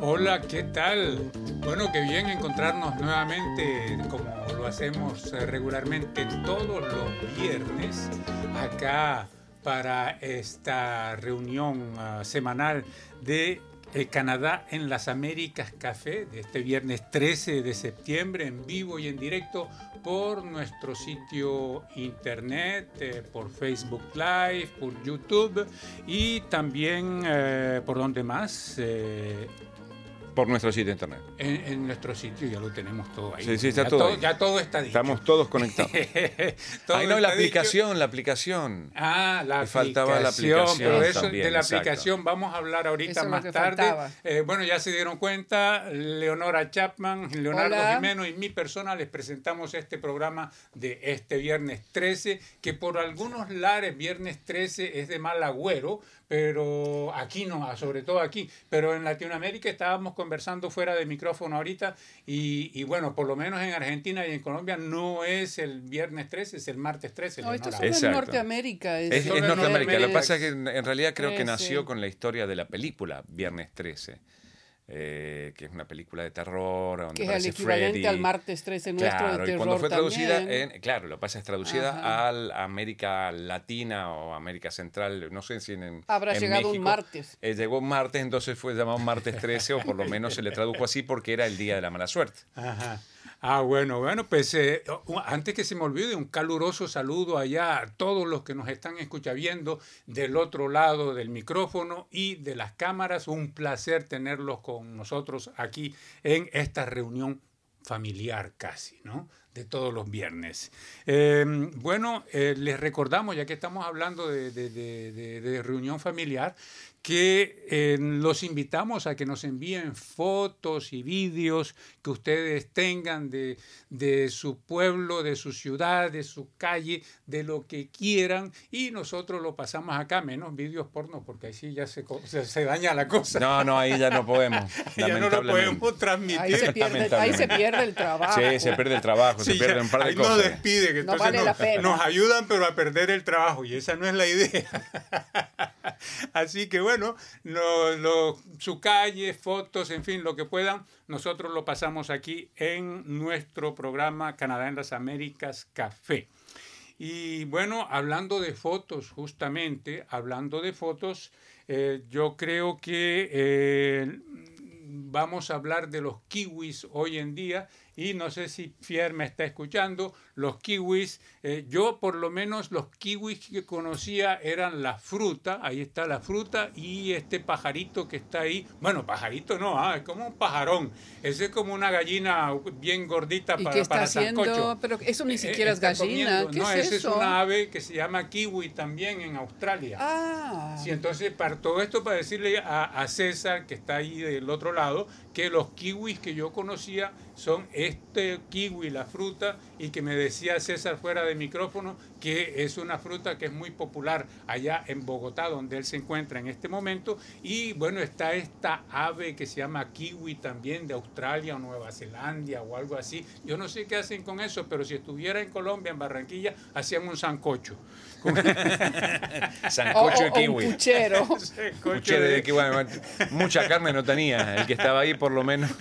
Hola, ¿qué tal? Bueno, qué bien encontrarnos nuevamente como lo hacemos eh, regularmente todos los viernes acá para esta reunión uh, semanal de eh, Canadá en las Américas Café de este viernes 13 de septiembre en vivo y en directo por nuestro sitio internet, eh, por Facebook Live, por YouTube y también eh, por donde más por nuestro sitio internet. En, en, nuestro sitio ya lo tenemos todo ahí. Sí, sí, está ya todo, todo ahí. Ya todo está dicho. Estamos todos conectados. Todo Ay, no, la dicho. aplicación, la aplicación. Ah, la Me aplicación. faltaba la aplicación Pero eso también, de la exacto. aplicación vamos a hablar ahorita Eso más tarde. Eh, bueno, ya se dieron cuenta, Leonora Chapman, Leonardo Hola. Jimeno y mi persona les presentamos este programa de este viernes 13, que por algunos lares viernes 13 es de mal agüero, pero aquí no, sobre todo aquí. Pero en Latinoamérica estábamos conversando fuera de micrófono ahorita y, y bueno, por lo menos en Argentina y en Colombia no es el viernes 13, es el martes 13. No, esto solo en. Norteamérica. Es, Es, es en Norteamérica. Lo que Norteamérica. pasa es que en, en realidad creo que 13. nació con la historia de la película Viernes 13, eh, que es una película de terror. Donde que es el equivalente Freddy. al martes 13 nuestro Claro, de y terror cuando fue traducida en, claro, lo que pasa es traducida Ajá. al América Latina o América Central, no sé si en, Habrá en llegado un martes. Eh, llegó un martes, entonces fue llamado martes 13 o por lo menos se le tradujo así porque era el día de la mala suerte. Ajá. Ah, bueno, bueno, pues eh, antes que se me olvide, un caluroso saludo allá a todos los que nos están escuchando del otro lado del micrófono y de las cámaras. Un placer tenerlos con nosotros aquí en esta reunión familiar casi, ¿no? De todos los viernes. Eh, bueno, eh, les recordamos, ya que estamos hablando de reunión familiar, que eh, los invitamos a que nos envíen fotos y vídeos que ustedes tengan de, de su pueblo, de su ciudad, de su calle, de lo que quieran y nosotros lo pasamos acá, menos vídeos porno, porque ahí sí ya se, co- se, se daña la cosa. No, no, ahí ya no podemos. ya no lo podemos transmitir. Ahí se, pierde, ahí se pierde el trabajo. Sí, se pierde el trabajo, Sí, se pierde ya, un par de ahí nos cosas. No vale nos, la pena. nos ayudan pero a perder el trabajo y esa no es la idea. Así que bueno, lo- lo- su calle, fotos, en fin, lo que puedan, nosotros lo pasamos aquí en nuestro programa Canadá en las Américas Café. Y bueno, hablando de fotos, justamente, hablando de fotos, eh, yo creo que eh, vamos a hablar de los kiwis hoy en día y no sé si Fier me está escuchando, los kiwis, eh, yo por lo menos los kiwis que conocía eran la fruta, ahí está la fruta y este pajarito que está ahí, bueno, pajarito no, ah, es como un pajarón, ese es como una gallina bien gordita ¿Y para, qué está para haciendo? sancocho. Pero eso ni Eh, siquiera es está gallina. ¿Qué no, es ese eso? es una ave que se llama kiwi también en Australia. Ah, Sí, entonces, para todo esto, para decirle a, a César, que está ahí del otro lado, que los kiwis que yo conocía son este kiwi, la fruta, y que me decía César fuera de micrófono que es una fruta que es muy popular allá en Bogotá, donde él se encuentra en este momento. Y bueno, está esta ave que se llama kiwi también de Australia o Nueva Zelanda o algo así. Yo no sé qué hacen con eso, pero si estuviera en Colombia, en Barranquilla, hacían un sancocho. Sancocho o- de kiwi. un puchero. Sancocho Escuché de- bueno, mucha carne no tenía, el que estaba ahí por lo menos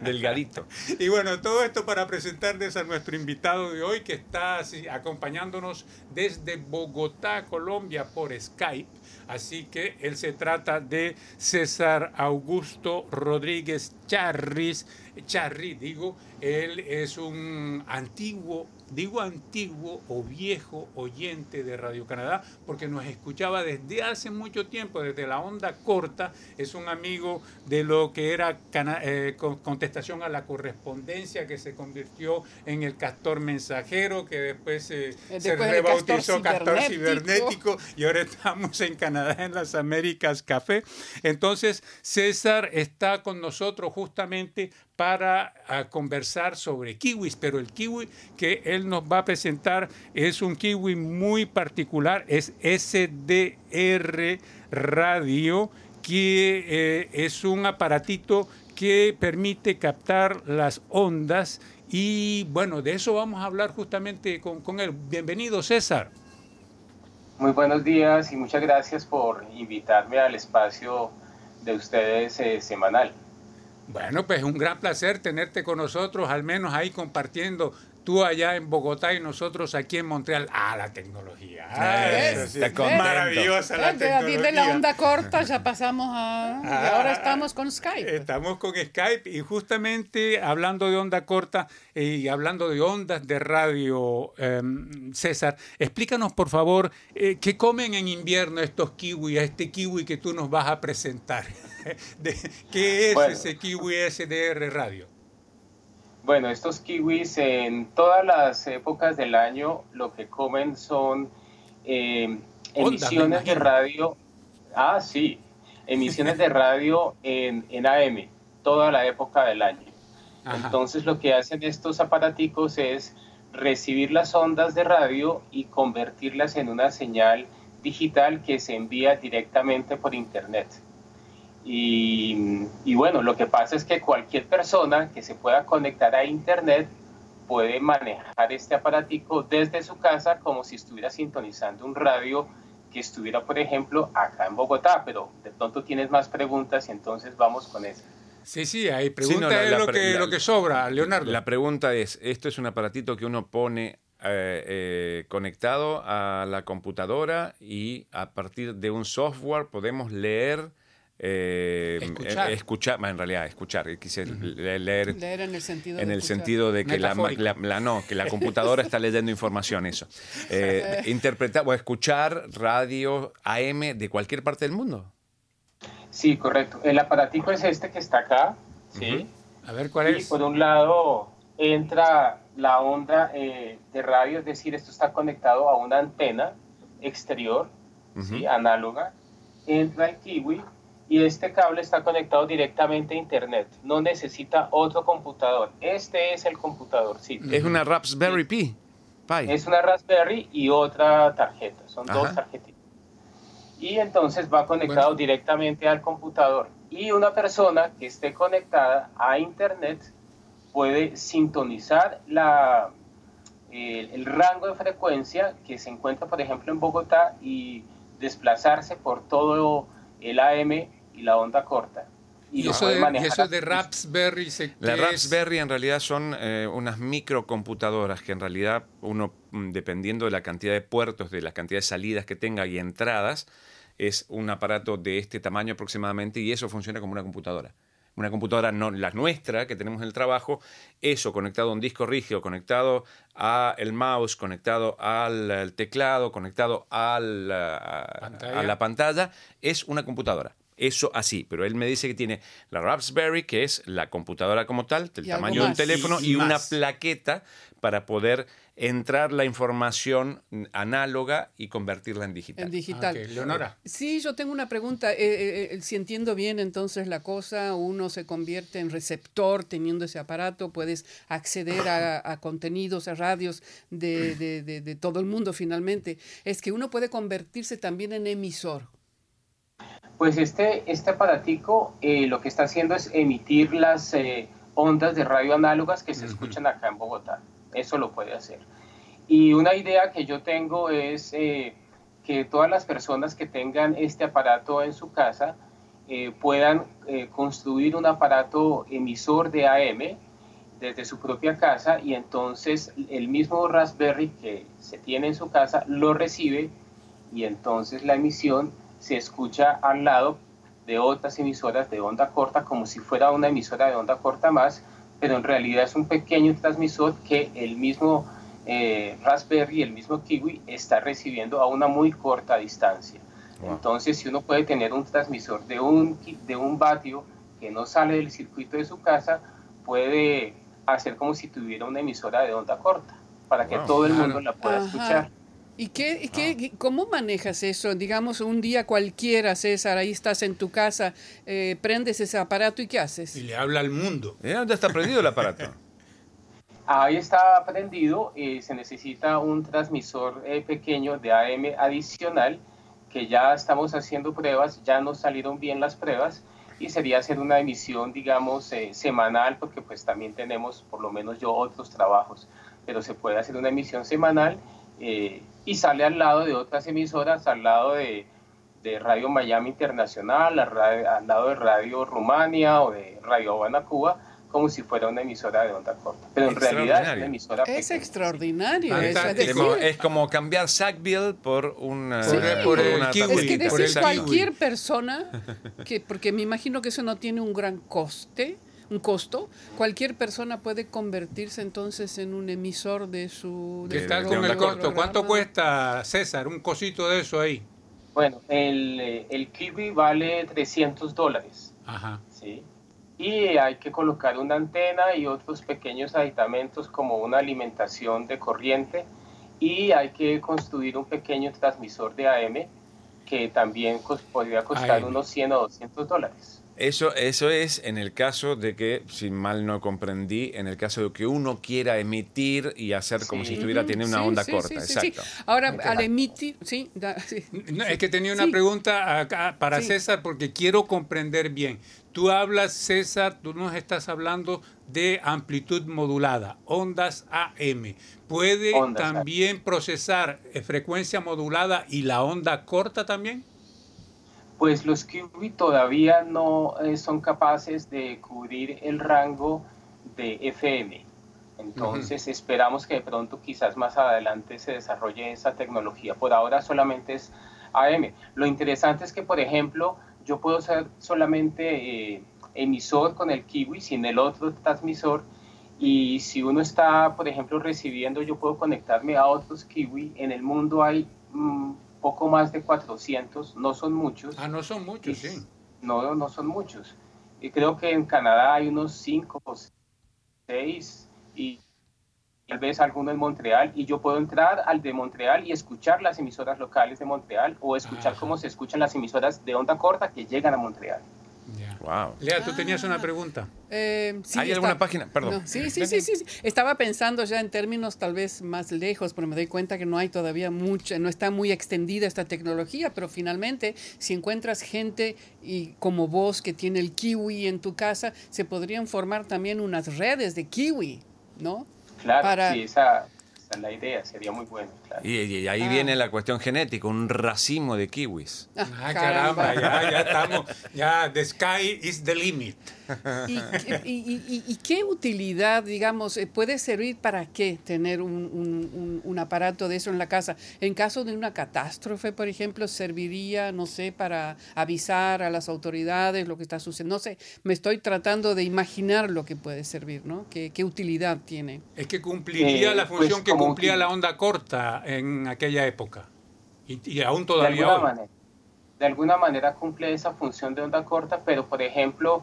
delgadito. Y bueno, todo esto para presentarles a nuestro invitado de hoy que está acompañándonos desde Bogotá, Colombia, por Skype. Así que él se trata de César Augusto Rodríguez Charris. Charri, digo, él es un antiguo, digo antiguo o viejo oyente de Radio Canadá, porque nos escuchaba desde hace mucho tiempo, desde la onda corta. Es un amigo de lo que era cana- eh, con- contestación a la correspondencia, que se convirtió en el castor mensajero, que después eh, se Después el rebautizó castor castor cibernético. cibernético y ahora estamos en Canadá, en las Américas Café. Entonces, César está con nosotros justamente para ah, conversar sobre kiwis, pero el kiwi que él nos va a presentar es un kiwi muy particular, es SDR Radio, que eh, es un aparatito que permite captar las ondas Y bueno, de eso vamos a hablar justamente con, él. Bienvenido, César. Muy buenos días y muchas gracias por invitarme al espacio de ustedes eh, semanal. Bueno, pues un gran placer tenerte con nosotros, al menos ahí compartiendo tú allá en Bogotá y nosotros aquí en Montreal. Ah, la tecnología. Ah, ¿Ves? eso sí, Está contento. maravillosa la Eh, de, de la tecnología. onda corta ya pasamos a... y Ah, ahora estamos con Skype. Estamos con Skype y justamente hablando de onda corta y hablando de ondas de radio, eh, César, explícanos por favor eh, qué comen en invierno estos kiwis, este kiwi que tú nos vas a presentar. ¿Qué es Bueno. ese kiwi SDR radio? Bueno, estos kiwis en todas las épocas del año lo que comen son eh, emisiones de radio. Ah, sí, emisiones de radio en, en AM, toda la época del año. Ajá. Entonces lo que hacen estos aparaticos es recibir las ondas de radio y convertirlas en una señal digital que se envía directamente por internet. Y, y bueno, lo que pasa es que cualquier persona que se pueda conectar a internet puede manejar este aparatico desde su casa como si estuviera sintonizando un radio que estuviera, por ejemplo, acá en Bogotá, pero de pronto tienes más preguntas y entonces vamos con eso. Sí, sí, ahí pregunta no, la- es la lo, pre- que, la- lo que sobra, Leonardo. La pregunta es, ¿esto es un aparatito que uno pone eh, eh, conectado a la computadora y a partir de un software podemos leer... eh, Escuchar. eh, escuchar, en realidad, escuchar, quise le- leer Leer en el sentido en de el escuchar. sentido de que la, no, que la computadora está leyendo información, eso. Eh, interpretar o escuchar radio AM de cualquier parte del mundo. Sí, correcto. El aparatico es este que está acá, ¿sí? A ver cuál Y es. por un lado entra la onda eh, de radio, es decir, esto está conectado a una antena exterior, ¿sí? Análoga. Entra el kiwi y este cable está conectado directamente a internet. No necesita otro computador. Este es el computador, sí. Es una Raspberry Pi. Pi. Es una Raspberry y otra tarjeta. Son Ajá. dos tarjetitas. Y entonces va conectado Bueno. directamente al computador. Y una persona que esté conectada a Internet puede sintonizar la, el, el rango de frecuencia que se encuentra, por ejemplo, en Bogotá y desplazarse por todo el AM y la onda corta. Y eso, de, y eso de. Raspberry se. Raspberry en realidad son eh, unas microcomputadoras que en realidad uno, mm, dependiendo de la cantidad de puertos, de la cantidad de salidas que tenga y entradas, es un aparato de este tamaño aproximadamente y eso funciona como una computadora. Una computadora, no la nuestra, que tenemos en el trabajo, eso conectado a un disco rígido, conectado a el mouse, conectado al, al teclado, conectado al, a, Pantalla. a la pantalla, es una computadora. Eso así, pero él me dice que tiene la Raspberry, que es la computadora como tal, del tamaño de un teléfono, Y- y, y una plaqueta para poder entrar la información análoga y convertirla en digital. En digital. Ah. Leonora. Sí, yo tengo una pregunta. Eh, eh, eh, si entiendo bien, entonces la cosa, uno se convierte en receptor teniendo ese aparato, puedes acceder a, a contenidos, a radios de, de- de- de todo el mundo finalmente. Es que uno puede convertirse también en emisor. Pues este, este aparatico eh, lo que está haciendo es emitir las eh, ondas de radio análogas que se escuchan acá en Bogotá. Eso lo puede hacer. Y una idea que yo tengo es eh, que todas las personas que tengan este aparato en su casa puedan construir un aparato emisor de AM desde su propia casa y entonces el mismo Raspberry que se tiene en su casa lo recibe y entonces la emisión se escucha al lado de otras emisoras de onda corta como si fuera una emisora de onda corta más, pero en realidad es un pequeño transmisor que el mismo eh, Raspberry, el mismo Kiwi está recibiendo a una muy corta distancia. Wow. Entonces, si uno puede tener un transmisor de un, ki- de un vatio que no sale del circuito de su casa, puede hacer como si tuviera una emisora de onda corta, para que Wow. todo el Claro. mundo la pueda Ajá. escuchar. ¿Y qué, y qué- cómo manejas eso? Digamos, un día cualquiera, César, ahí estás en tu casa, eh, prendes ese aparato y ¿qué haces? Y le habla al mundo. ¿Eh? ¿Dónde está prendido el aparato? Ahí está prendido, eh, se necesita un transmisor eh, pequeño de AM adicional, que ya estamos haciendo pruebas, ya nos salieron bien las pruebas, y sería hacer una emisión, digamos, eh, semanal, porque pues también tenemos, por lo menos yo, otros trabajos, pero se puede hacer una emisión semanal eh, y sale al lado de otras emisoras, al lado de, de Radio Miami Internacional, al, lado de Radio Rumania o de Radio Habana, Cuba, como si fuera una emisora de onda corta. Pero en realidad es una emisora Es extraordinario. Es, como cambiar Sackville por una... Sí. Por, una es que decir cualquier persona, que, porque me imagino que eso no tiene un gran coste, un costo, cualquier persona puede convertirse entonces en un emisor de su... ¿Qué tal con el costo? ¿Cuánto cuesta, César, un cosito de eso ahí? Bueno, el, eh, el kiwi vale 300 dólares. Ajá. ¿sí? y hay que colocar una antena y otros pequeños aditamentos como una alimentación de corriente y hay que construir un pequeño transmisor de AM que también podría costar unos 100 o 200 dólares. Eso, eso es en el caso de que, si mal no comprendí, en el caso de que uno quiera emitir y hacer como si estuviera teniendo una onda corta. Exacto. Ahora, al emitir, sí, es que tenía una pregunta acá para César porque quiero comprender bien. Tú hablas, César, tú nos estás hablando de amplitud modulada, ondas AM. ¿Puede también procesar eh, frecuencia modulada y la onda corta también? Pues los qubits todavía no eh, son capaces de cubrir el rango de FM. Entonces esperamos que de pronto quizás más adelante se desarrolle esa tecnología. Por ahora solamente es AM. Lo interesante es que, por ejemplo, yo puedo ser solamente eh, emisor con el kiwi sin el otro transmisor y si uno está, por ejemplo, recibiendo, yo puedo conectarme a otros kiwi. En el mundo hay mm, poco más de 400, no son muchos. Ah, no son muchos, sí. No, no son muchos. Y creo que en Canadá hay unos 5 o 6 y tal vez alguno en Montreal y yo puedo entrar al de Montreal y escuchar las emisoras locales de Montreal o escuchar cómo se escuchan las emisoras de onda corta que llegan a Montreal. Wow. Lea, tú tenías una pregunta. Eh, ¿Hay alguna página? Perdón. sí, sí, sí, sí, Estaba pensando ya en términos tal vez más lejos, pero me doy cuenta que no hay todavía mucha, no está muy extendida esta tecnología, pero finalmente, si encuentras gente y como vos que tiene el kiwi en tu casa, se podrían formar también unas redes de kiwi, ¿no? Claro, sí, esa, es la idea, sería muy bueno. Y, ahí viene la cuestión genética, un racimo de kiwis. Ah, ah caramba, ya, ya estamos, ya the sky is the limit. ¿Y, qué utilidad, digamos, eh, puede servir para qué tener un, un, aparato de eso en la casa? En caso de una catástrofe, por ejemplo, serviría, no sé, para avisar a las autoridades lo que está sucediendo. No sé, me estoy tratando de imaginar lo que puede servir, ¿no? ¿Qué, qué utilidad tiene? Es que cumpliría la pues, función que cumplía la onda corta en aquella época y, aún todavía de alguna, Manera, de alguna manera cumple esa función de onda corta, pero por ejemplo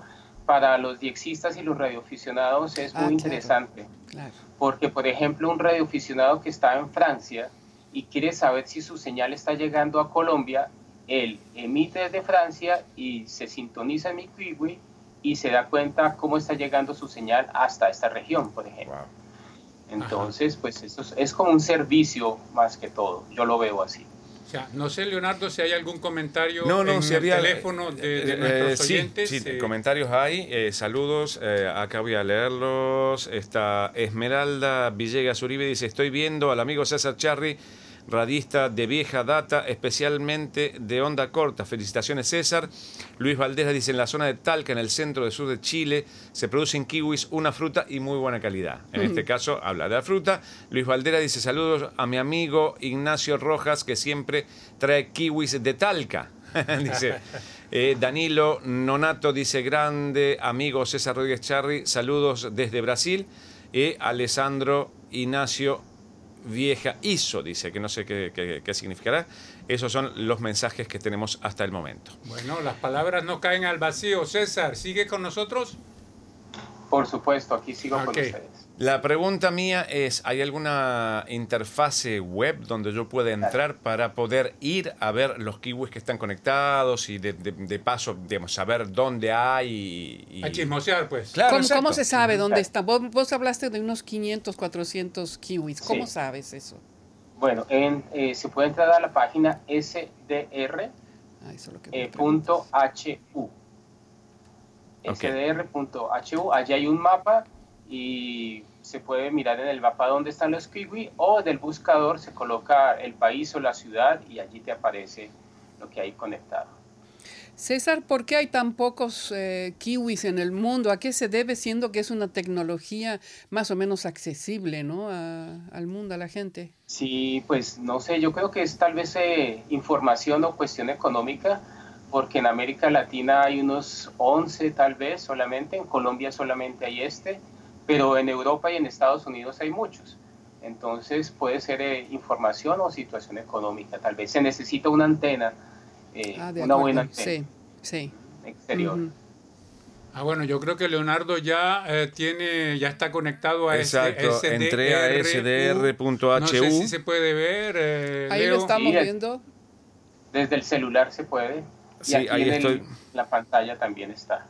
para los diexistas y los radioaficionados es muy ah, interesante. Porque, por ejemplo, un radioaficionado que está en Francia y quiere saber si su señal está llegando a Colombia, él emite desde Francia y se sintoniza en mi Kiwi y se da cuenta cómo está llegando su señal hasta esta región, por ejemplo. Entonces, pues eso es como un servicio más que todo, yo lo veo así no sé, Leonardo, si hay algún comentario en el teléfono de, de eh, nuestros oyentes. Sí, comentarios hay. saludos, acá voy a leerlos. Está Esmeralda Villegas Uribe, dice, estoy viendo al amigo César Charri radista de vieja data, especialmente de onda corta. Felicitaciones César. Luis Valdés dice, en la zona de Talca, en el centro del sur de Chile, se producen kiwis, una fruta y muy buena calidad. En este caso, habla de la fruta. Luis Valdera dice, saludos a mi amigo Ignacio Rojas, que siempre trae kiwis de Talca. dice eh, Danilo Nonato dice grande amigo César Rodríguez Charri saludos desde Brasil y Alessandro Ignacio vieja hizo, dice, que no sé qué, significará. Esos son los mensajes que tenemos hasta el momento. Bueno, las palabras no caen al vacío. César, ¿sigue con nosotros? Por supuesto, aquí sigo con ustedes. La pregunta mía es, ¿hay alguna interfase web donde yo pueda entrar para poder ir a ver los kiwis que están conectados y de, paso, digamos, saber dónde hay? Y, a chismosear, pues. Claro, ¿Cómo, se sabe dónde están? Vos, hablaste de unos 500, 400 kiwis. ¿Cómo sabes eso? Bueno, en, eh, se puede entrar a la página sdr.hu. sdr.hu. Allí hay un mapa y se puede mirar en el mapa dónde están los kiwi o del buscador se coloca el país o la ciudad y allí te aparece lo que hay conectado. César, ¿por qué hay tan pocos eh, kiwis en el mundo? ¿A qué se debe siendo que es una tecnología más o menos accesible ¿no? al mundo, a la gente? Sí, pues no sé, yo creo que es tal vez eh, información o cuestión económica, porque en América Latina hay unos 11 tal vez solamente, en Colombia solamente hay este, pero en Europa y en Estados Unidos hay muchos. Entonces puede ser eh, información o situación económica, tal vez se necesita una antena eh, ah, una buena sí, sí. exterior. Ah, bueno, yo creo que Leonardo ya eh, tiene, ya está conectado a Exacto, SDR. entré a sdr.hu. No sé si se puede ver. Eh, ahí lo estamos viendo. Desde el celular se puede. Sí, ahí estoy. la pantalla también está.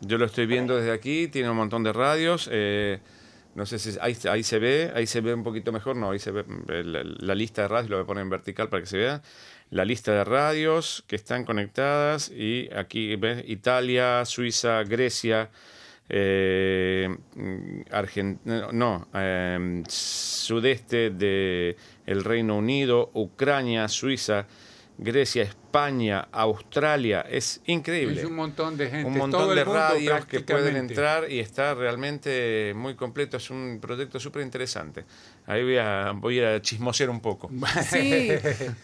Yo lo estoy viendo desde aquí, tiene un montón de radios. no sé si ahí, ahí, se ve, ahí se ve un poquito mejor, no, ahí se ve la, la lista de radios, lo voy a poner en vertical para que se vea la lista de radios que están conectadas y aquí ves Italia, Suiza, Grecia, eh, no, eh, sudeste de el Reino Unido, Ucrania, Suiza, Grecia, España, Australia, es increíble. Es un montón de gente. Un montón de radios que pueden entrar y está realmente muy completo. Es un proyecto súper interesante. Ahí voy a, voy a chismosear un poco. Sí,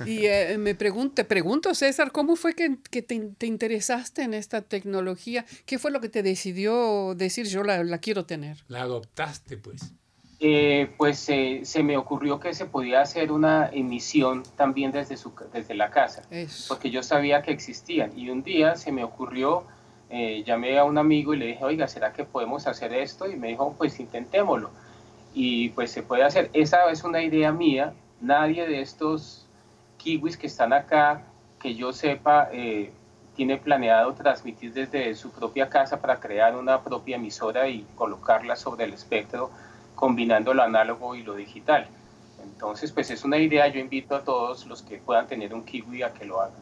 y eh, me pregunto, te pregunto, César, ¿cómo fue que, te, interesaste en esta tecnología? ¿Qué fue lo que te decidió decir yo la, la quiero tener? La adoptaste, pues. Eh, pues eh, se me ocurrió que se podía hacer una emisión también desde, su, desde la casa, porque yo sabía que existían. Y un día se me ocurrió, eh, llamé a un amigo y le dije, oiga, ¿será que podemos hacer esto? Y me dijo, pues intentémoslo. Y pues se puede hacer. Esa es una idea mía. Nadie de estos kiwis que están acá, que yo sepa, tiene planeado transmitir desde su propia casa para crear una propia emisora y colocarla sobre el espectro combinando lo análogo y lo digital. Entonces, pues es una idea, yo invito a todos los que puedan tener un kiwi a que lo hagan.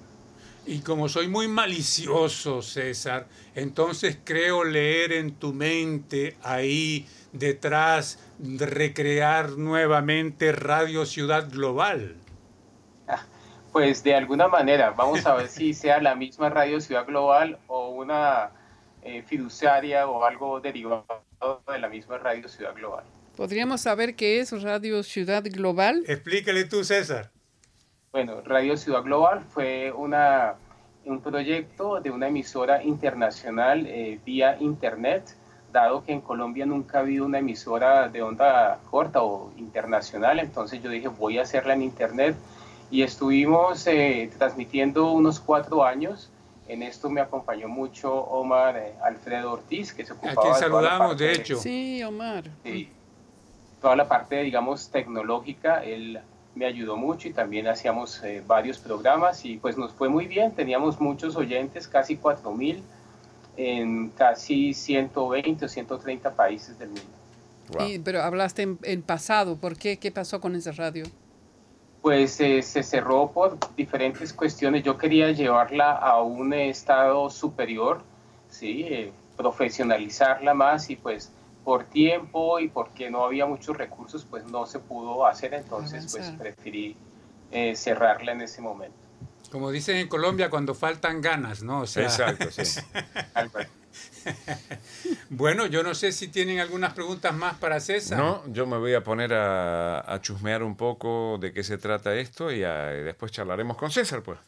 Y como soy muy malicioso, César, entonces creo leer en tu mente ahí detrás de recrear nuevamente Radio Ciudad Global. Ah, pues de alguna manera, vamos a ver si sea la misma Radio Ciudad Global o una eh, fiduciaria o algo derivado de la misma Radio Ciudad Global. ¿Podríamos saber qué es Radio Ciudad Global? Explícale tú, César. Bueno, Radio Ciudad Global fue una, un proyecto de una emisora internacional eh, vía Internet, dado que en Colombia nunca ha habido una emisora de onda corta o internacional, entonces yo dije voy a hacerla en Internet y estuvimos eh, transmitiendo unos cuatro años. En esto me acompañó mucho Omar eh, Alfredo Ortiz, que se ocupaba a quien saludamos, de, hecho. Sí, Omar. Sí, toda la parte, digamos, tecnológica, él me ayudó mucho y también hacíamos eh, varios programas y pues nos fue muy bien, teníamos muchos oyentes, casi 4.000 en casi 120 o 130 países del mundo. pero hablaste en, pasado, ¿por qué? ¿Qué pasó con esa radio? Pues eh, se cerró por diferentes cuestiones. Yo quería llevarla a un estado superior, ¿sí? Eh, profesionalizarla más y pues por tiempo y porque no había muchos recursos, pues no se pudo hacer, entonces pues preferí eh, cerrarla en ese momento. Como dicen en Colombia, cuando faltan ganas, ¿no? Exacto, sí. bueno, yo no sé si tienen algunas preguntas más para César. No, yo me voy a poner a, chusmear un poco de qué se trata esto y, después charlaremos con César, pues.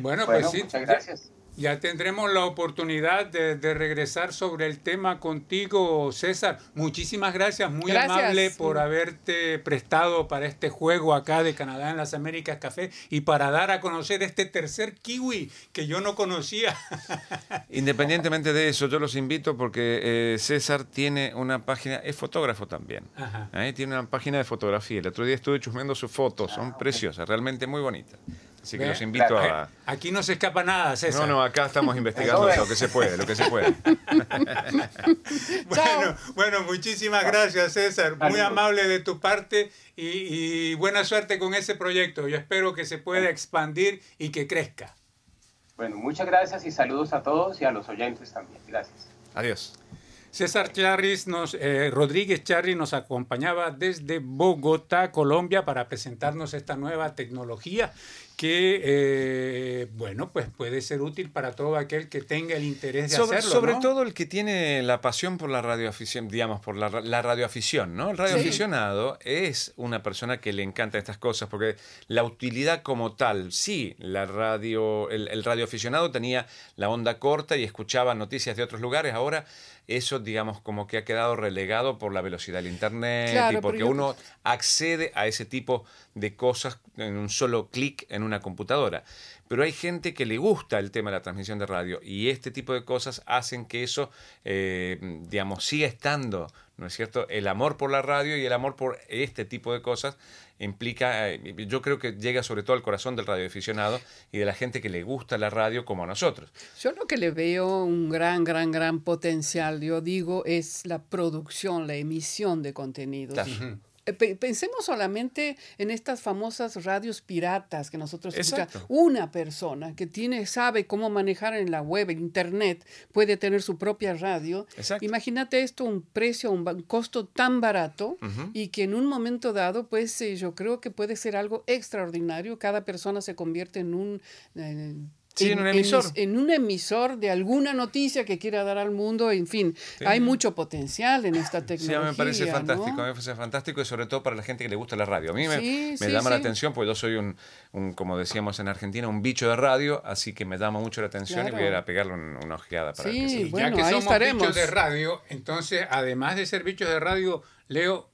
Bueno, pues sí. Muchas gracias. Ya tendremos la oportunidad de, regresar sobre el tema contigo, César. Muchísimas gracias, muy amable por haberte prestado para este juego acá de Canadá en las Américas Café y para dar a conocer este tercer kiwi que yo no conocía. Independientemente de eso, yo los invito porque eh, César tiene una página, es fotógrafo también. ¿eh? Tiene una página de fotografía. El otro día estuve chusmeando sus fotos, son ah, preciosas, realmente muy bonitas. Así que los invito a... Aquí no se escapa nada, César. No, no, acá estamos investigando lo que se puede, lo que se puede. bueno, bueno, muchísimas gracias, César. Muy amable de tu parte y, buena suerte con ese proyecto. Yo espero que se pueda expandir y que crezca. Bueno, muchas gracias y saludos a todos y a los oyentes también. Gracias. Adiós. César Charris nos, eh, Rodríguez Charris nos acompañaba desde Bogotá, Colombia, para presentarnos esta nueva tecnología que, eh, bueno, pues puede ser útil para todo aquel que tenga el interés de sobre, hacerlo. Sobre ¿no? todo el que tiene la pasión por la radioafición, digamos, por la, la radioafición, ¿no? El radioaficionado es una persona que le encanta estas cosas, porque la utilidad como tal, sí, la radio, el, el radioaficionado tenía la onda corta y escuchaba noticias de otros lugares, ahora eso, digamos, como que ha quedado relegado por la velocidad del Internet Claro, y porque yo- uno accede a ese tipo de cosas en un solo clic en una computadora. Pero hay gente que le gusta el tema de la transmisión de radio y este tipo de cosas hacen que eso, eh, digamos, siga estando, ¿no es cierto? El amor por la radio y el amor por este tipo de cosas implica, eh, yo creo que llega sobre todo al corazón del radioaficionado y de la gente que le gusta la radio como a nosotros. Yo lo que le veo un gran, gran, gran potencial, yo digo, es la producción, la emisión de contenidos. Claro. Eh, pe- Pensemos solamente en estas famosas radios piratas que nosotros escuchamos. Una persona que tiene, sabe cómo manejar en la web, en internet, puede tener su propia radio. Exacto. Imagínate esto, un precio, un, costo tan barato y que en un momento dado, pues eh, yo creo que puede ser algo extraordinario. Cada persona se convierte en un... eh, Sí, en un emisor. emis- en un emisor de alguna noticia que quiera dar al mundo, en fin, hay mucho potencial en esta Sí, a tecnología. mí me parece ¿no? fantástico, a mí me parece fantástico y sobre todo para la gente que le gusta la radio. A mí me, Sí, me sí, llama la atención porque yo soy un, un, como decíamos en Argentina, un bicho de radio, así que me llama mucho la atención y voy a ir a pegarle un- una ojeada para Sí, que se- Y bueno, ya que ahí somos estaremos. bichos de radio, entonces, además de ser bichos de radio, Leo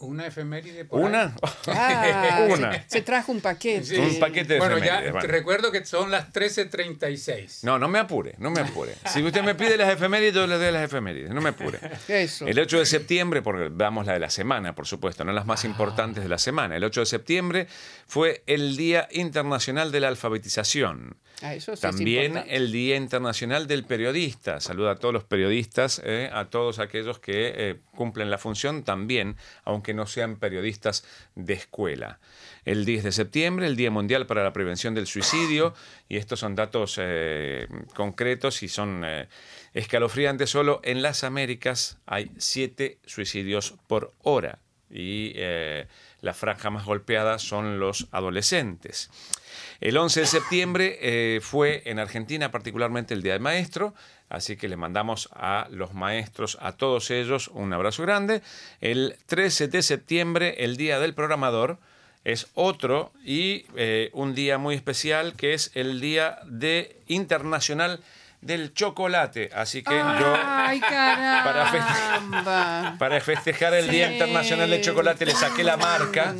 una efeméride por. ¿Una? Ah, Una. Se, trajo un paquete. Sí. Un paquete de Bueno, ya efemérides, bueno. recuerdo que son las 13.36. No, no me apure, no me apure. Si usted me pide las efemérides, yo le doy las efemérides, no me apure. Eso. El 8 de septiembre, porque damos la de la semana, por supuesto, no las más importantes de la semana. El 8 de septiembre fue el Día Internacional de la Alfabetización. Ah, eso sí es También el Día Internacional del Periodista. Saluda a todos los periodistas, eh, a todos aquellos que eh, cumplen la función también, aunque no sean periodistas de escuela. El 10 de septiembre, el Día Mundial para la Prevención del Suicidio, y estos son datos eh, concretos y son escalofriantes. Solo en las Américas hay siete suicidios por hora y la franja más golpeada son los adolescentes. El 11 de septiembre eh, fue en Argentina particularmente el Día del Maestro, así que le mandamos a los maestros, a todos ellos, un abrazo grande. El 13 de septiembre, el Día del Programador, es otro y eh, un día muy especial que es el Día de Internacional del Chocolate. Así que yo... Ay, caramba. Para festejar el Día. Internacional del Chocolate le saqué la marca.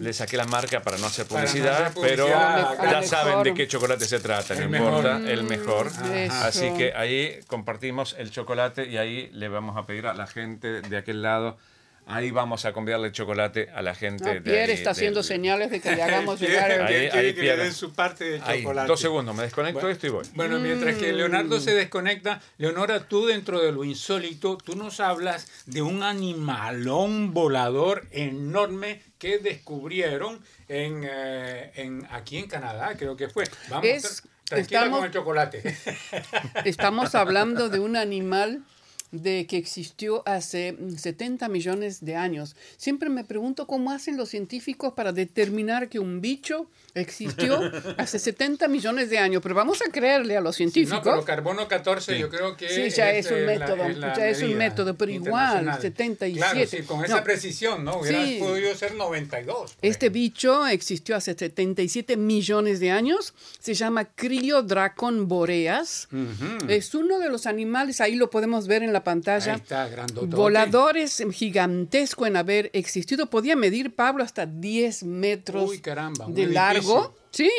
Le saqué la marca para no hacer Para no publicidad, hacer publicidad, pero ya saben mejor. de qué chocolate se trata, no importa, mejor. el mejor. Eso. Así que ahí compartimos el chocolate y ahí le vamos a pedir a la gente de aquel lado, ahí vamos a convidarle chocolate a la gente No, de Pierre ahí, está haciendo señales de que le hagamos llegar el... Ahí- quiere que le pierda. den su parte de Ahí, chocolate. dos segundos, me desconecto Bueno. esto y voy. Bueno, mientras que Leonardo se desconecta, Leonora, tú dentro de lo insólito, tú nos hablas de un animalón volador enorme que descubrieron en, eh, en aquí en Canadá, creo que fue. Vamos, Es- tranquila estamos- con el chocolate. Estamos hablando de un animal de que existió hace mm, 70 millones de años. Siempre me pregunto cómo hacen los científicos para determinar que un bicho existió hace 70 millones de años, pero vamos a creerle a los no, científicos. pero carbono 14 yo creo que Sí, ya es un la- método, la ya es un método, pero igual, internacional. 77. Claro, sí, con esa No. precisión, ¿no? Hubiera Sí. podido ser 92. por Este ejemplo. bicho existió hace 77 millones de años. Se llama Criodracon boreas. Ujú. Es uno de los animales, ahí lo podemos ver en la pantalla. Ahí está, grandotote. Voladores gigantesco en haber existido. Podía medir, Pablo, hasta 10 metros Uy, caramba, un de edificio. largo. Sí.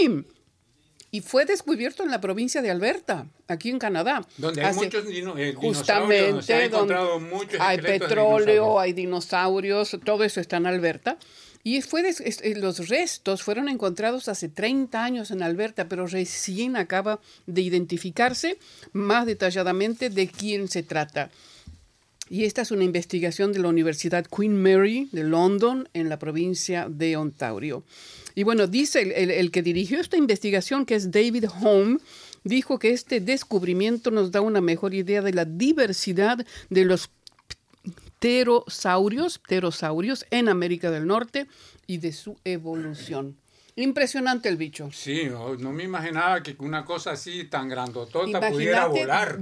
Y fue descubierto en la provincia de Alberta, aquí en Canadá. Donde hay Hace- muchos dino- eh, dinosaurios, Justamente, donde se han encontrado donde muchos hay petróleo, hay dinosaurios, todo eso está en Alberta. Y fue eh, los restos fueron encontrados hace 30 años en Alberta, pero recién acaba de identificarse más detalladamente de quién se trata. Y esta es una investigación de la Universidad Queen Mary de London en la provincia de Ontario. Y bueno, dice el, el- el que dirigió esta investigación, que es David Home, dijo que este descubrimiento nos da una mejor idea de la diversidad de los pterosaurios, pterosaurios en América del Norte y de su evolución. Impresionante el bicho. Sí, no, no me imaginaba que una cosa así tan grandotota pudiera volar.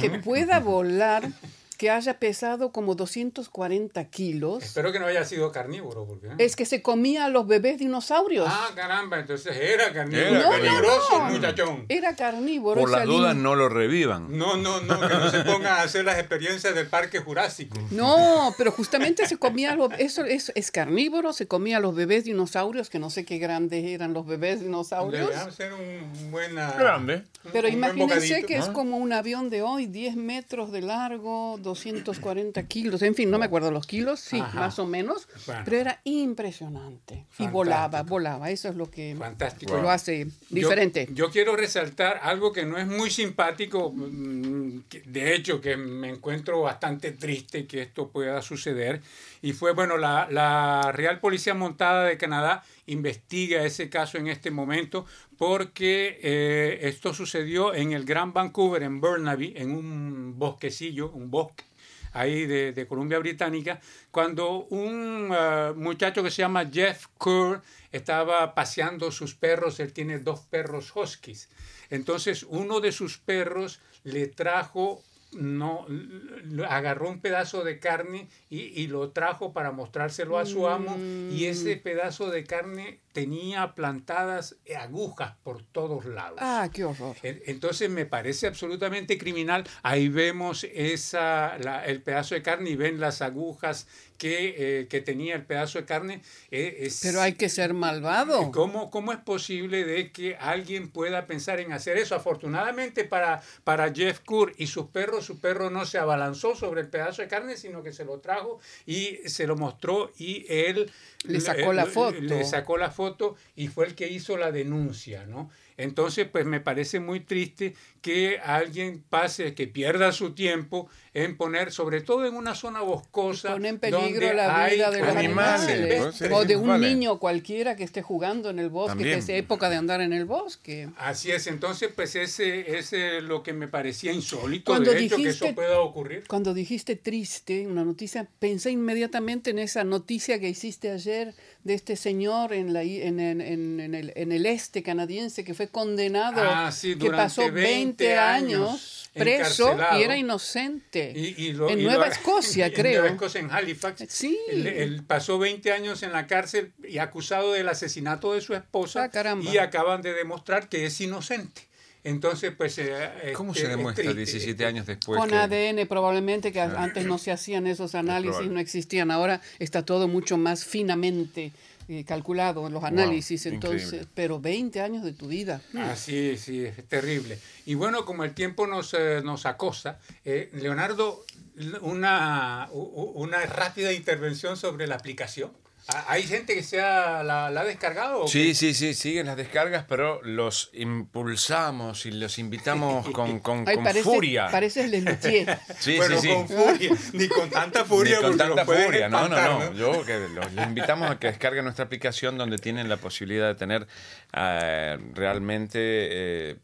que pueda volar que haya pesado como 240 kilos. Espero que no haya sido carnívoro. Porque, ¿eh? Es que se comía a los bebés dinosaurios. Ah, caramba, entonces era carnívoro. Era peligroso, muchachón. Era carnívoro. Por las dudas no lo revivan. No, no, no, que no se pongan a hacer las experiencias del parque jurásico. No, pero justamente se comía, los, eso es, es, carnívoro, se comía a los bebés dinosaurios, que no sé qué grandes eran los bebés dinosaurios. Ser un buena... Grande. Pero imagínense que es como un avión de hoy, 10 metros de largo, 240 kilos, en fin, no me acuerdo los kilos, sí, más o menos, pero era impresionante. Y volaba, volaba, eso es lo que Fantástico. lo hace diferente. Yo, quiero resaltar algo que no es muy simpático, mm, de hecho que me encuentro bastante triste que esto pueda suceder, y fue, bueno, la, la Real Policía Montada de Canadá investiga ese caso en este momento porque eh, esto sucedió en el Gran Vancouver, en Burnaby, en un bosquecillo, un bosque ahí de, Columbia Británica, cuando un uh, muchacho que se llama Jeff Kerr estaba paseando sus perros, él tiene dos perros huskies. Entonces uno de sus perros le trajo no agarró un pedazo de carne y, y, lo trajo para mostrárselo a su amo y ese mm. pedazo de carne tenía plantadas agujas por todos lados. Ah, qué horror. Entonces me parece absolutamente criminal. Ahí vemos esa, el pedazo de carne y ven las agujas que, eh, que tenía el pedazo de carne. Eh, Pero hay que ser malvado. ¿Cómo, ¿Cómo es posible de que alguien pueda pensar en hacer eso? Afortunadamente para, para Jeff Kerr y sus perros, su perro no se abalanzó sobre el pedazo de carne, sino que se lo trajo y se lo mostró y él le sacó la foto. Le sacó la foto y fue el que hizo la denuncia, ¿no? Entonces, pues me parece muy triste que alguien pase, que pierda su tiempo en poner, sobre todo en una zona boscosa. Pone en peligro la vida de los animales. o de un niño cualquiera que esté jugando en el bosque, que es época de andar en el bosque. Así es, entonces, pues ese es lo que me parecía insólito, de hecho, que eso pueda ocurrir. Cuando dijiste triste, una noticia, pensé inmediatamente en esa noticia que hiciste ayer de este señor en, la, en, en, en el, el, este canadiense que fue condenado, ah, que pasó 20, años, preso y era inocente. en Nueva Escocia, creo. En Nueva Escocia, en Halifax. Sí. Él, pasó 20 años en la cárcel y acusado del asesinato de su esposa. Ah, y acaban de demostrar que es inocente. Entonces, pues... Eh, ¿Cómo se demuestra 17 años después? Con ADN probablemente, que ah. antes no se hacían esos análisis, no existían. Ahora está todo mucho más finamente eh, calculado en los análisis, entonces, pero 20 años de tu vida. Ah, sí, sí, es terrible. Y bueno, como el tiempo nos, eh, nos acosa, Leonardo, una, una rápida intervención sobre la aplicación. Ah, ¿Hay gente que se ha, la, ha descargado? sí, sí, sí, siguen las descargas, pero los impulsamos y los invitamos con, con, furia. Parece el sí, sí, sí. con furia, ni con tanta furia. Ni con tanta furia, no, no, no. Yo que los, invitamos a que descarguen nuestra aplicación donde tienen la posibilidad de tener uh, realmente eh,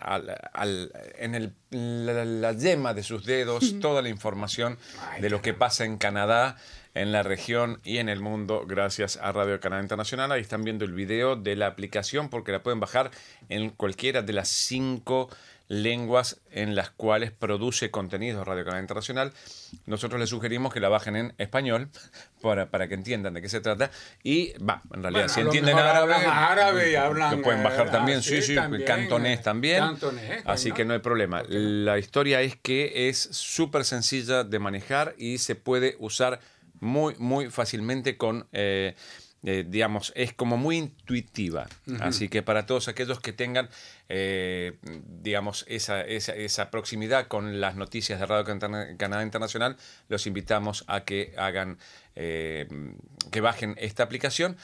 al, al, en el, la, la, yema de sus dedos toda la información de lo que pasa en Canadá en la región y en el mundo gracias a Radio Canadá Internacional. Ahí están viendo el video de la aplicación porque la pueden bajar en cualquiera de las cinco lenguas en las cuales produce contenido Radio Canadá Internacional. Nosotros les sugerimos que la bajen en español para, para que entiendan de qué se trata. Y va, en realidad, si entienden árabe, árabe y hablan, lo pueden bajar también, sí, sí, cantonés también. así que no hay problema. La historia es que es súper sencilla de manejar y se puede usar muy, muy fácilmente con... Eh, eh, digamos, es como muy intuitiva. Así que para todos aquellos que tengan, eh, digamos, esa, esa, esa, proximidad con las noticias de Radio Canadá Internacional, los invitamos a que hagan, que bajen esta aplicación.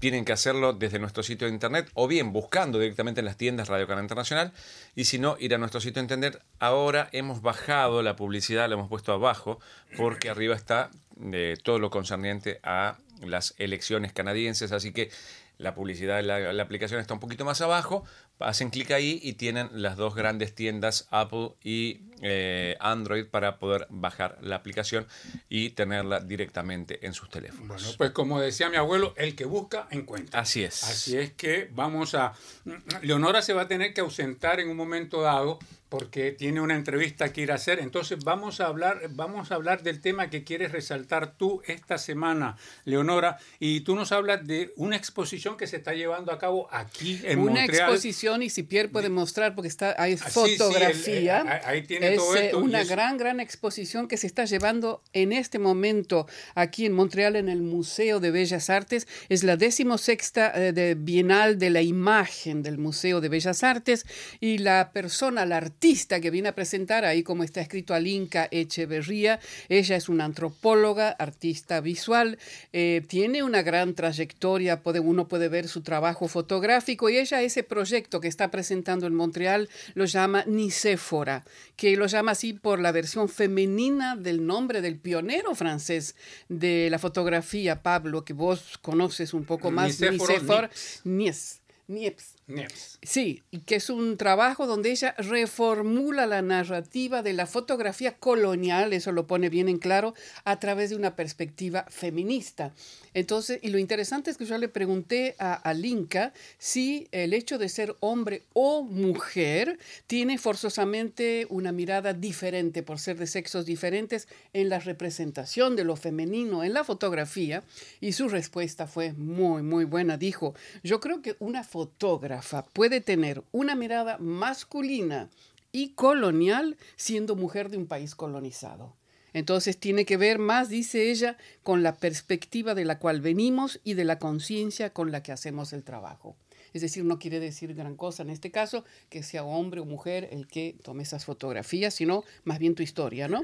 Tienen que hacerlo desde nuestro sitio de internet o bien buscando directamente en las tiendas Radio Canadá Internacional. Y si no, ir a nuestro sitio de internet. Ahora hemos bajado la publicidad, la hemos puesto abajo porque arriba está de todo lo concerniente a las elecciones canadienses, así que la publicidad la, la aplicación está un poquito más abajo, hacen clic ahí y tienen las dos grandes tiendas Apple y eh, Android para poder bajar la aplicación y tenerla directamente en sus teléfonos. Bueno, pues como decía mi abuelo, el que busca, encuentra. Así es. Así es que vamos a... Leonora se va a tener que ausentar en un momento dado porque tiene una entrevista que ir a hacer. Entonces vamos a hablar, vamos a hablar del tema que quieres resaltar tú esta semana, Leonora, y tú nos hablas de una exposición que se está llevando a cabo aquí en una Montreal. Una exposición y si Pierre puede mostrar porque está hay fotografía. Sí, sí, el, ahí tiene es todo esto. una gran gran exposición que se está llevando en este momento aquí en Montreal en el Museo de Bellas Artes. Es la decimosexta eh, de Bienal de la Imagen del Museo de Bellas Artes y la persona, la artista que viene a presentar ahí como está escrito Alinka Echeverría, ella es una antropóloga, artista visual, eh, tiene una gran trayectoria, puede, uno puede ver su trabajo fotográfico y ella ese proyecto que está presentando en Montreal lo llama Nicéfora, que lo llama así por la versión femenina del nombre del pionero francés de la fotografía, Pablo, que vos conoces un poco más, Nicéforo, Nies. Niepce. Niepce. Sí, y que es un trabajo donde ella reformula la narrativa de la fotografía colonial, eso lo pone bien en claro, a través de una perspectiva feminista. Entonces, y lo interesante es que yo le pregunté a, a Linka si el hecho de ser hombre o mujer tiene forzosamente una mirada diferente por ser de sexos diferentes en la representación de lo femenino en la fotografía, y su respuesta fue muy, muy buena. Dijo, yo creo que una fotógrafa puede tener una mirada masculina y colonial siendo mujer de un país colonizado. Entonces tiene que ver más, dice ella, con la perspectiva de la cual venimos y de la conciencia con la que hacemos el trabajo. Es decir, no quiere decir gran cosa en este caso que sea hombre o mujer el que tome esas fotografías, sino más bien tu historia, ¿no?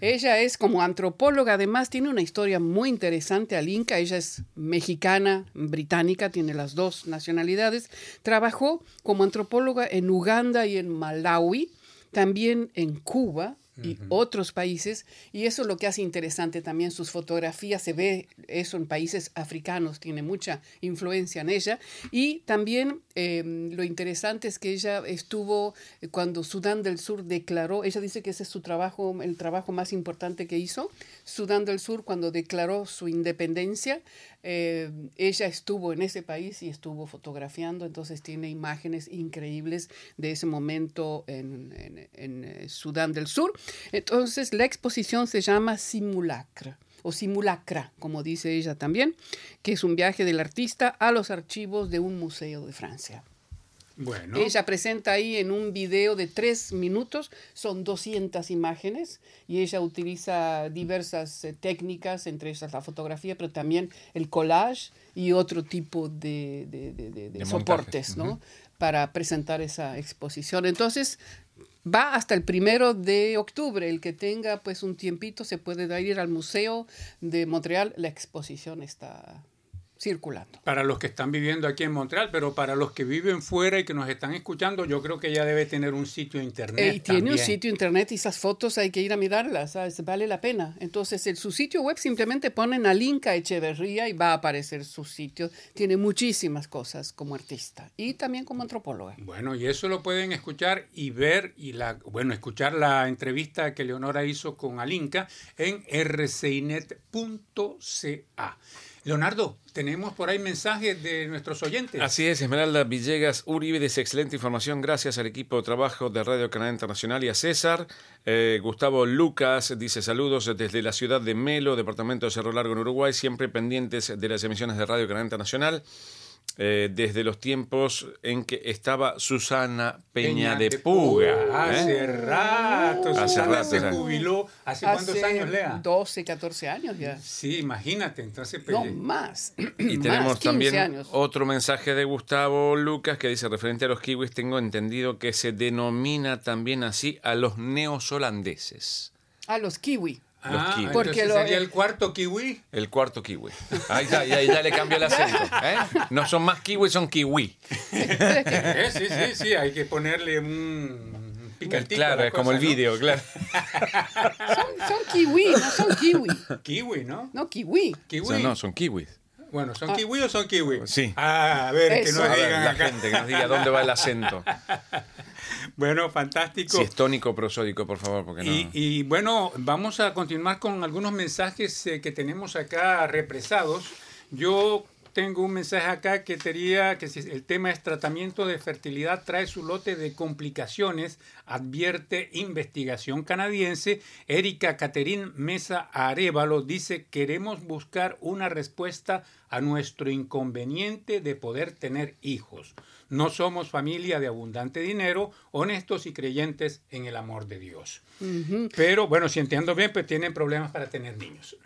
Ella es como antropóloga, además tiene una historia muy interesante al Inca. Ella es mexicana, británica, tiene las dos nacionalidades. Trabajó como antropóloga en Uganda y en Malawi, también en Cuba, y uh -huh. otros países, y eso es lo que hace interesante también sus fotografías, se ve eso en países africanos, tiene mucha influencia en ella, y también eh, lo interesante es que ella estuvo, cuando Sudán del Sur declaró, ella dice que ese es su trabajo, el trabajo más importante que hizo, Sudán del Sur cuando declaró su independencia, eh, ella estuvo en ese país y estuvo fotografiando, entonces tiene imágenes increíbles de ese momento en, en, en Sudán del Sur. Entonces la exposición se llama Simulacra o simulacra, como dice ella también, que es un viaje del artista a los archivos de un museo de Francia. Bueno. Ella presenta ahí en un video de tres minutos, son 200 imágenes y ella utiliza diversas eh, técnicas, entre esas la fotografía, pero también el collage y otro tipo de, de, de, de soportes, ¿no? Uh -huh. Para presentar esa exposición. Entonces, va hasta el primero de octubre. El que tenga pues un tiempito se puede ir al Museo de Montreal. La exposición está circulando. Para los que están viviendo aquí en Montreal, pero para los que viven fuera y que nos están escuchando, yo creo que ya debe tener un sitio internet. Y tiene un sitio internet y esas fotos hay que ir a mirarlas, ¿sabes? vale la pena. Entonces, en su sitio web simplemente ponen a Linka Echeverría y va a aparecer su sitio. Tiene muchísimas cosas como artista y también como antropóloga. Bueno, y eso lo pueden escuchar y ver, y la, bueno, escuchar la entrevista que Leonora hizo con Alinka en rcinet.ca. Leonardo, tenemos por ahí mensajes de nuestros oyentes. Así es, Esmeralda Villegas Uribe dice excelente información, gracias al equipo de trabajo de Radio Canadá Internacional y a César. Eh, Gustavo Lucas dice saludos desde la ciudad de Melo, departamento de Cerro Largo en Uruguay, siempre pendientes de las emisiones de Radio Canadá Internacional. Eh, desde los tiempos en que estaba Susana Peña, Peña de, de, Puga. Puga. ¿eh? Hace rato. Hace Susana rato, se jubiló. ¿Hace, ¿Hace cuántos años, Lea? 12, 14 años ya. Sí, imagínate. Entonces, no, más. Y tenemos más, también años. otro mensaje de Gustavo Lucas que dice, referente a los kiwis, tengo entendido que se denomina también así a los neozolandeses. A los kiwi. Los ah, kiwi. Porque lo, sería el cuarto kiwi. El cuarto kiwi. Ahí ya, ahí ya le cambio el acento. ¿eh? No son más kiwi, son kiwi. Eh, sí, sí, sí, hay que ponerle un picantito. Claro, es cosa, como el ¿no? vídeo, claro. Son, son, kiwi, no son kiwi. Kiwi, ¿no? No, kiwi. Kiwi. O sea, no, son kiwis. Bueno, ¿son kiwi o son kiwi? Sí. Ah, a ver, que Eso. nos A ver, digan la acá. gente que nos diga dónde va el acento. Bueno, fantástico. Si es tónico o prosódico, por favor, porque no. Y, y, bueno, vamos a continuar con algunos mensajes eh, que tenemos acá represados. Yo tengo un mensaje acá que diría que si el tema es tratamiento de fertilidad trae su lote de complicaciones, advierte investigación canadiense. Erika Caterín Mesa Arevalo dice, queremos buscar una respuesta a nuestro inconveniente de poder tener hijos. No somos familia de abundante dinero, honestos y creyentes en el amor de Dios. Pero bueno, si entiendo bien, pues tienen problemas para tener niños.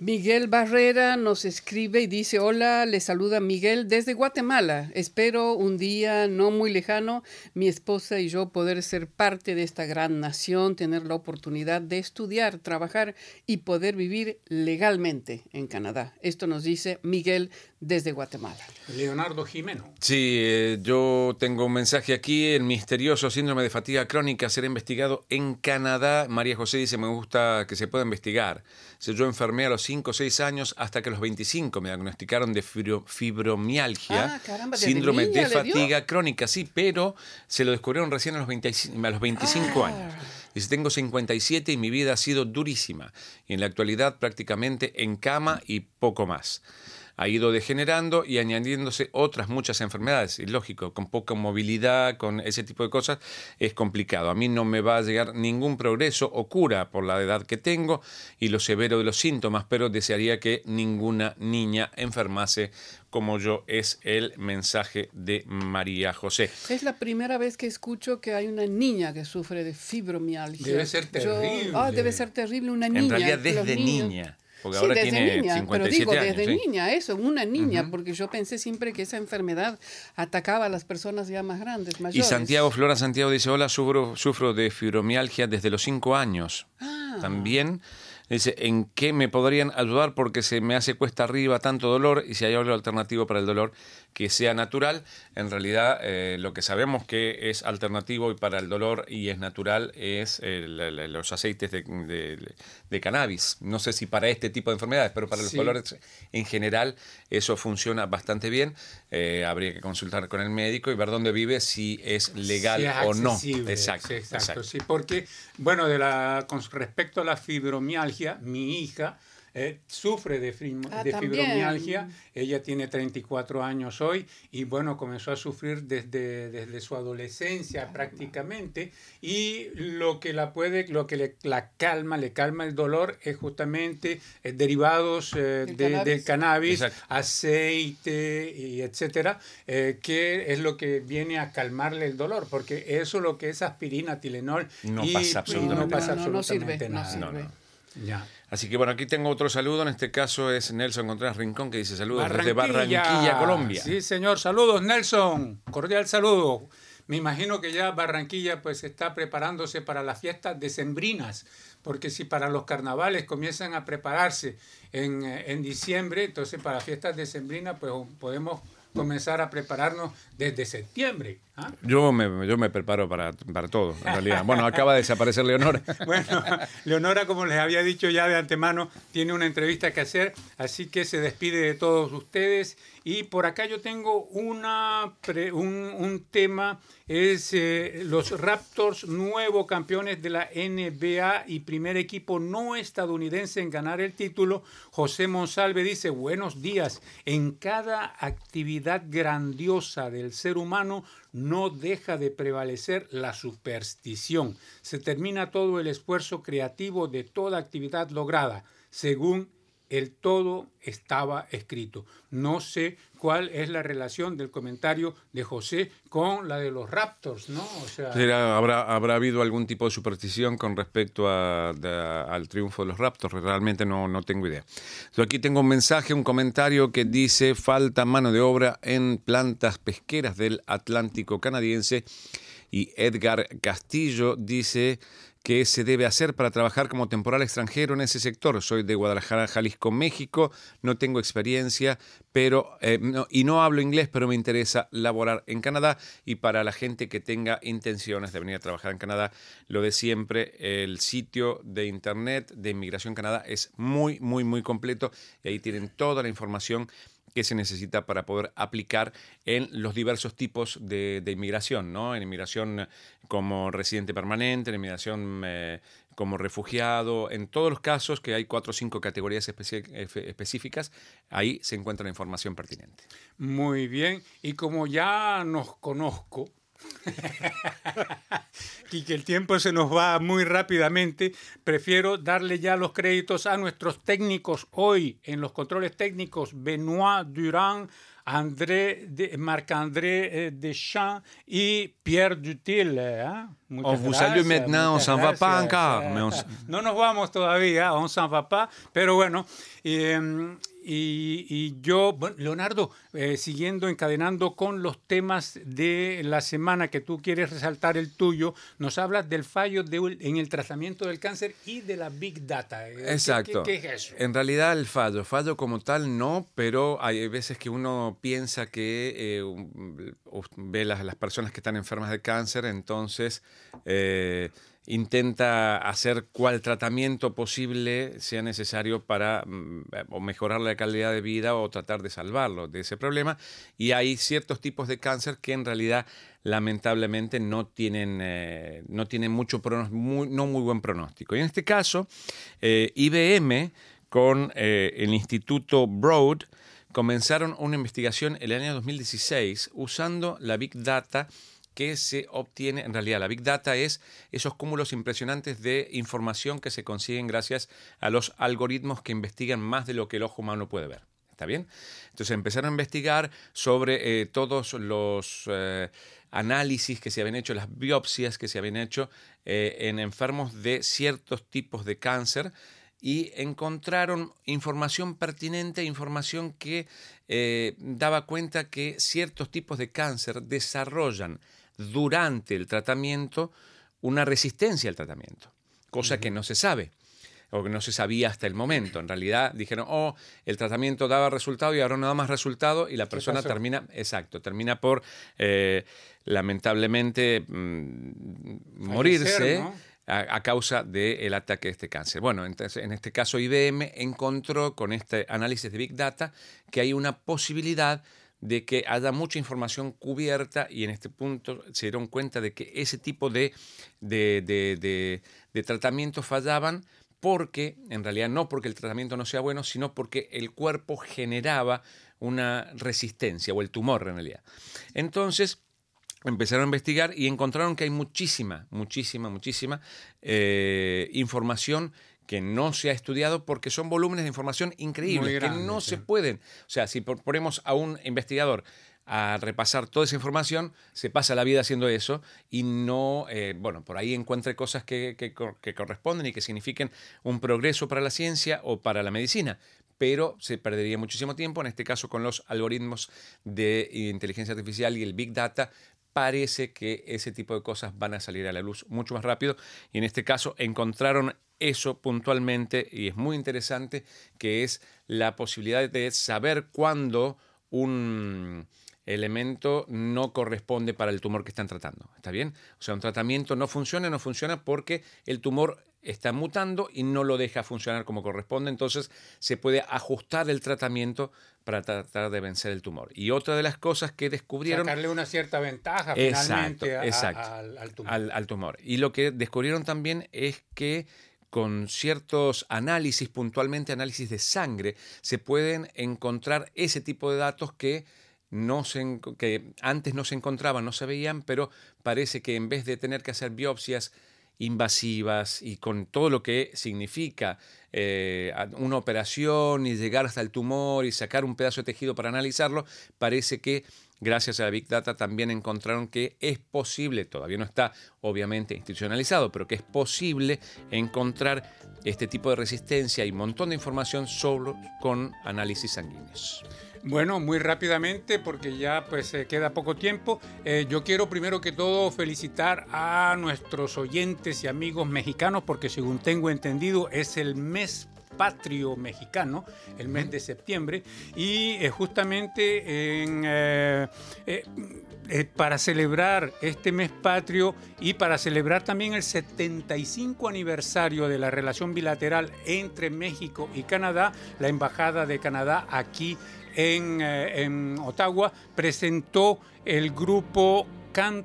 Miguel Barrera nos escribe y dice, hola, le saluda Miguel desde Guatemala. Espero un día no muy lejano mi esposa y yo poder ser parte de esta gran nación, tener la oportunidad de estudiar, trabajar y poder vivir legalmente en Canadá. Esto nos dice Miguel desde Guatemala. Leonardo Jimeno. Sí, eh, yo tengo un mensaje aquí. El misterioso síndrome de fatiga crónica será investigado en Canadá. María José dice, me gusta que se pueda investigar. Si yo enfermé a los 5 o 6 años hasta que a los 25 me diagnosticaron de fibro- fibromialgia, Ah, caramba, síndrome de fatiga crónica, sí, pero se lo descubrieron recién a los, 25 a los 25 Ah. años. Dice, tengo 57 y mi vida ha sido durísima. Y en la actualidad prácticamente en cama y poco más. Ha ido degenerando y añadiéndose otras muchas enfermedades. Y lógico, con poca movilidad, con ese tipo de cosas, es complicado. A mí no me va a llegar ningún progreso o cura por la edad que tengo y lo severo de los síntomas, pero desearía que ninguna niña enfermase como yo, es el mensaje de María José. Es la primera vez que escucho que hay una niña que sufre de fibromialgia. Debe ser Yo- terrible. ah, debe ser terrible una niña. En realidad desde niña. Porque sí, ahora desde tiene niña, 57 pero digo años. desde sí. niña, eso, una niña, porque yo pensé siempre que esa enfermedad atacaba a las personas ya más grandes, Y. Santiago, Flora Santiago dice, hola, sufro, sufro de fibromialgia desde los 5 años. Ah. También dice, ¿en qué me podrían ayudar? Porque se me hace cuesta arriba tanto dolor y si hay algo alternativo para el dolor que sea natural. En realidad, eh, lo que sabemos que es alternativo y para el dolor y es natural es el- el- los aceites de, de- de cannabis. No sé si para este tipo de enfermedades, pero para los Sí. dolores en general eso funciona bastante bien. Eh, habría que consultar con el médico y ver dónde vive, si es legal Si es o no. Exacto, Sí, exacto, exacto. sí, porque, bueno, de la, con respecto a la fibromialgia, mi hija eh, sufre de, Ah, de fibromialgia. Ella tiene 34 años hoy y, bueno, comenzó a sufrir desde, desde su adolescencia prácticamente. Y lo que la puede, lo que le, la calma, le calma el dolor es justamente eh, derivados eh, Del de- cannabis. del cannabis, Exacto. aceite y etcétera, eh, que es lo que viene a calmarle el dolor, porque eso lo que es aspirina, Tilenol No y pasa y absolutamente no pasa nada. No, no absolutamente sirve, no nada. sirve. Ya. Así que bueno, aquí tengo otro saludo. En este caso es Nelson Contreras Rincón que dice saludos desde Barranquilla, Colombia. Sí, señor. Saludos, Nelson. Cordial saludo. Me imagino que ya Barranquilla pues está preparándose para las fiestas decembrinas, porque si para los carnavales comienzan a prepararse en, eh, en diciembre, entonces para fiestas decembrinas pues podemos comenzar a prepararnos desde septiembre. ¿Ah? Yo me, yo me preparo para, para todo, en realidad. Bueno, acaba de desaparecer Leonora. Bueno, Leonora, como les había dicho ya de antemano, tiene una entrevista que hacer, así que se despide de todos ustedes. Y por acá yo tengo una pre- un, un tema, es eh, los Raptors, nuevos campeones de la NBA y primer equipo no estadounidense en ganar el título. José Monsalve dice, buenos días, en cada actividad grandiosa del ser humano no deja de prevalecer la superstición. Se termina todo el esfuerzo creativo de toda actividad lograda, según el todo estaba escrito. No sé cuál es la relación del comentario de José con la de los Raptors, ¿no? O sea, ¿Habrá, ¿Habrá habido algún tipo de superstición con respecto al triunfo de los Raptors? Realmente no, no tengo idea. Aquí tengo un mensaje, un comentario que dice falta mano de obra en plantas pesqueras del Atlántico canadiense y Edgar Castillo dice que se debe hacer para trabajar como temporal extranjero en ese sector. Soy de Guadalajara, Jalisco, México, no tengo experiencia, pero eh, y no hablo inglés, pero me interesa laborar en Canadá y para la gente que tenga intenciones de venir a trabajar en Canadá, lo de siempre, el sitio de internet de Inmigración Canadá es muy, muy, muy completo y ahí tienen toda la información que se necesita para poder aplicar en los diversos tipos de, inmigración, ¿no? En inmigración como residente permanente, en inmigración eh, como refugiado, en todos los casos que hay cuatro o cinco categorías específicas, ahí se encuentra la información pertinente. Muy bien, y como ya nos conozco, y que el tiempo se nos va muy rápidamente, prefiero darle ya los créditos a nuestros técnicos hoy en los controles técnicos, Benoit Durand, André de, Marc-André eh, Deschamps y Pierre Dutil. ¿eh? On vous salue maintenant, on s'en va pas encore. No nos vamos todavía, on s'en va pas, pero bueno. Eh, y, yo, bueno, Leonardo, eh, siguiendo, encadenando con los temas de la semana que tú quieres resaltar el tuyo, nos hablas del fallo de, en el tratamiento del cáncer y de la Big Data. Exacto. ¿Qué, es eso? En realidad el fallo, fallo como tal no, pero hay veces que uno piensa que eh, ve las, las personas que están enfermas de cáncer, entonces... Eh, intenta hacer cual tratamiento posible sea necesario para mm, o mejorar la calidad de vida o tratar de salvarlo de ese problema. Y hay ciertos tipos de cáncer que en realidad lamentablemente no tienen, eh, no tienen mucho muy, no muy buen pronóstico. Y en este caso, eh, IBM con eh, el Instituto Broad comenzaron una investigación el año 2016 usando la Big Data que se obtiene, en realidad la Big Data es esos cúmulos impresionantes de información que se consiguen gracias a los algoritmos que investigan más de lo que el ojo humano puede ver. ¿Está bien? Entonces empezaron a investigar sobre eh, todos los eh, análisis que se habían hecho, las biopsias que se habían hecho eh, en enfermos de ciertos tipos de cáncer y encontraron información pertinente, información que daba cuenta que ciertos tipos de cáncer desarrollan durante el tratamiento una resistencia al tratamiento, cosa que no se sabe o que no se sabía hasta el momento. En realidad dijeron, oh, el tratamiento daba resultado y ahora no da más resultado y la persona termina, exacto, termina por eh, lamentablemente mm, morirse. A, causa del ataque de este cáncer. Bueno, entonces, en este caso IBM encontró con este análisis de Big Data que hay una posibilidad de que haya mucha información cubierta y en este punto se dieron cuenta de que ese tipo de, de, tratamientos fallaban porque, en realidad no porque el tratamiento no sea bueno, sino porque el cuerpo generaba una resistencia o el tumor en realidad. Entonces, empezaron a investigar y encontraron que hay muchísima, muchísima, muchísima eh, información que no se ha estudiado porque son volúmenes de información increíbles, que no se pueden. O sea, si ponemos a un investigador a repasar toda esa información, se pasa la vida haciendo eso y no, eh, bueno, por ahí encuentre cosas que, que, corresponden y que signifiquen un progreso para la ciencia o para la medicina, pero se perdería muchísimo tiempo, en este caso con los algoritmos de inteligencia artificial y el Big Data, parece que ese tipo de cosas van a salir a la luz mucho más rápido. Y en este caso encontraron eso puntualmente y es muy interesante que es la posibilidad de saber cuándo un elemento no corresponde para el tumor que están tratando. ¿Está bien? O sea, un tratamiento no funciona, no funciona porque el tumor está mutando y no lo deja funcionar como corresponde, entonces se puede ajustar el tratamiento para tratar de vencer el tumor. Y otra de las cosas que descubrieron... Sacarle una cierta ventaja finalmente al, tumor. al tumor. Y lo que descubrieron también es que con ciertos análisis, puntualmente análisis de sangre, se pueden encontrar ese tipo de datos que no se, que antes no se encontraban, no se veían, pero parece que en vez de tener que hacer biopsias invasivas y con todo lo que significa eh, una operación y llegar hasta el tumor y sacar un pedazo de tejido para analizarlo, parece que gracias a la Big Data también encontraron que es posible, todavía no está obviamente institucionalizado, pero que es posible encontrar este tipo de resistencia y un montón de información solo con análisis sanguíneos. Bueno, muy rápidamente, porque ya pues queda poco tiempo. Eh, yo quiero primero que todo felicitar a nuestros oyentes y amigos mexicanos, porque según tengo entendido es el mes patrio mexicano, el mes de septiembre, y eh, justamente en, eh, para celebrar este mes patrio y para celebrar también el 75 aniversario de la relación bilateral entre México y Canadá, la Embajada de Canadá aquí en, eh, en Ottawa presentó el grupo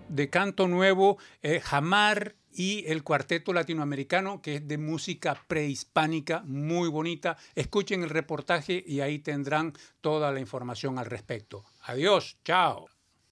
de canto nuevo eh, Jamar y el cuarteto latinoamericano que es de música prehispánica muy bonita. Escuchen el reportaje y ahí tendrán toda la información al respecto. Adiós, chao.